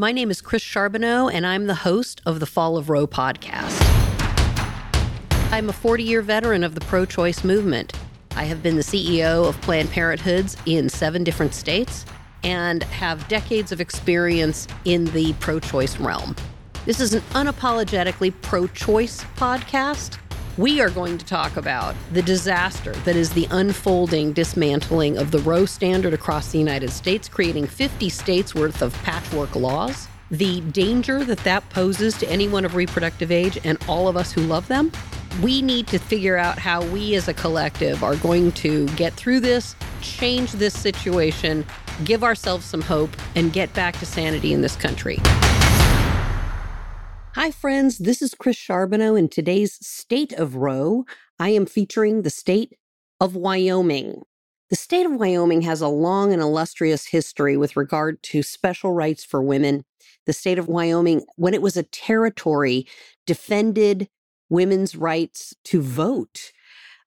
My name is Chris Charbonneau, and I'm the host of the Fall of Roe podcast. I'm a 40 year veteran of the pro choice movement. I have been the CEO of Planned Parenthoods in seven different states and have decades of experience in the pro choice realm. This is an unapologetically pro choice podcast. We are going to talk about the disaster that is the unfolding dismantling of the Roe standard across the United States, creating 50 states worth of patchwork laws, the danger that that poses to anyone of reproductive age and all of us who love them, we need to figure out how we as a collective are going to get through this, change this situation, give ourselves some hope, and get back to sanity in this country. Hi, friends. This is Chris Charbonneau. In today's State of Roe, I am featuring the state of Wyoming. The state of Wyoming has a long and illustrious history with regard to special rights for women. The state of Wyoming, when it was a territory, defended women's rights to vote.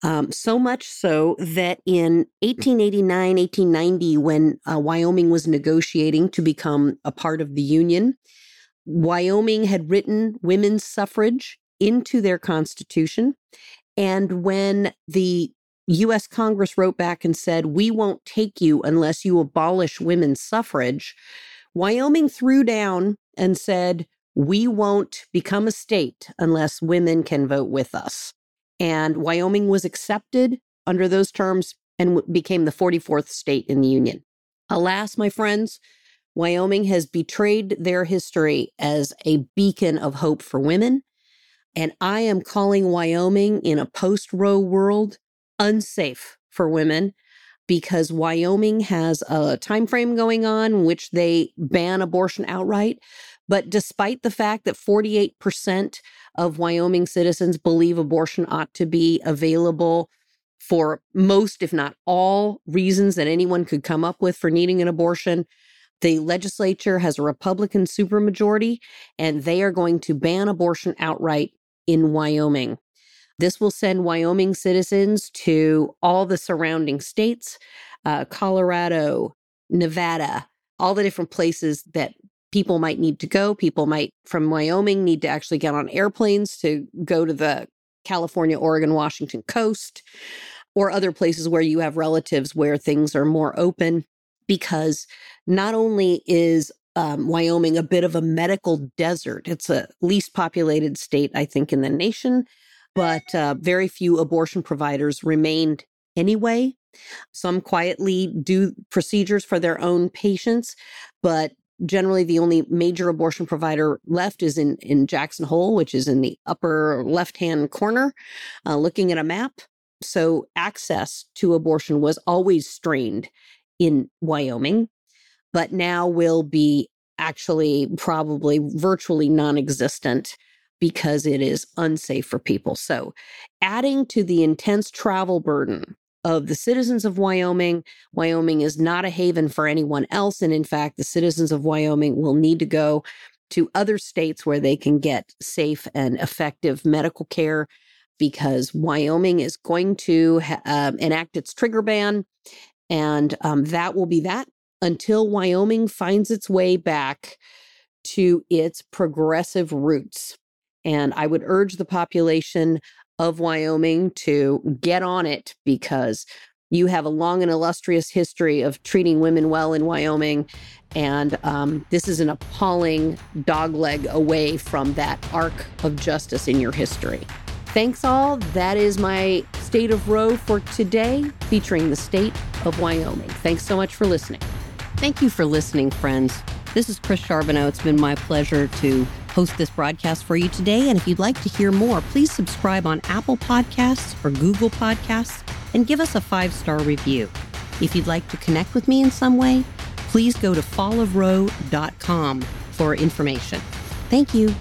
Um, so much so that in 1889, 1890, when uh, Wyoming was negotiating to become a part of the Union, Wyoming had written women's suffrage into their constitution. And when the US Congress wrote back and said, We won't take you unless you abolish women's suffrage, Wyoming threw down and said, we won't become a state unless women can vote with us. And Wyoming was accepted under those terms and became the 44th state in the Union. Alas, my friends, Wyoming has betrayed their history as a beacon of hope for women. And I am calling Wyoming in a post Roe world unsafe for women because Wyoming has a time frame going on in which they ban abortion outright, but despite the fact that 48% of Wyoming citizens believe abortion ought to be available for most, if not all, reasons that anyone could come up with for needing an abortion, the legislature has a Republican supermajority, and they are going to ban abortion outright in Wyoming. This will send Wyoming citizens to all the surrounding states, uh, Colorado, Nevada, all the different places that people might need to go. People might from Wyoming need to actually get on airplanes to go to the California, Oregon, Washington coast or other places where you have relatives where things are more open because not only is um, Wyoming a bit of a medical desert, it's a least populated state, I think, in the nation, but uh, very few abortion providers remained anyway. Some quietly do procedures for their own patients, but generally the only major abortion provider left is in, in Jackson Hole, which is in the upper left hand corner, uh, looking at a map. So access to abortion was always strained in Wyoming, but now will be actually probably virtually non existent because it is unsafe for people. So, adding to the intense travel burden of the citizens of Wyoming. Wyoming is not a haven for anyone else. And in fact, the citizens of Wyoming will need to go to other states where they can get safe and effective medical care because Wyoming is going to um, enact its trigger ban. And um, that will be that until Wyoming finds its way back to its progressive roots. And I would urge the population of Wyoming to get on it because you have a long and illustrious history of treating women well in Wyoming. And um, this is an appalling dogleg away from that arc of justice in your history. Thanks, all. That is my State of Roe for today, featuring the state of Wyoming. Thanks so much for listening. Thank you for listening, friends. This is Chris Charbonneau. It's been my pleasure to host this broadcast for you today. And if you'd like to hear more, please subscribe on Apple Podcasts or Google Podcasts and give us a five star review. If you'd like to connect with me in some way, please go to fallofroe.com for information. Thank you.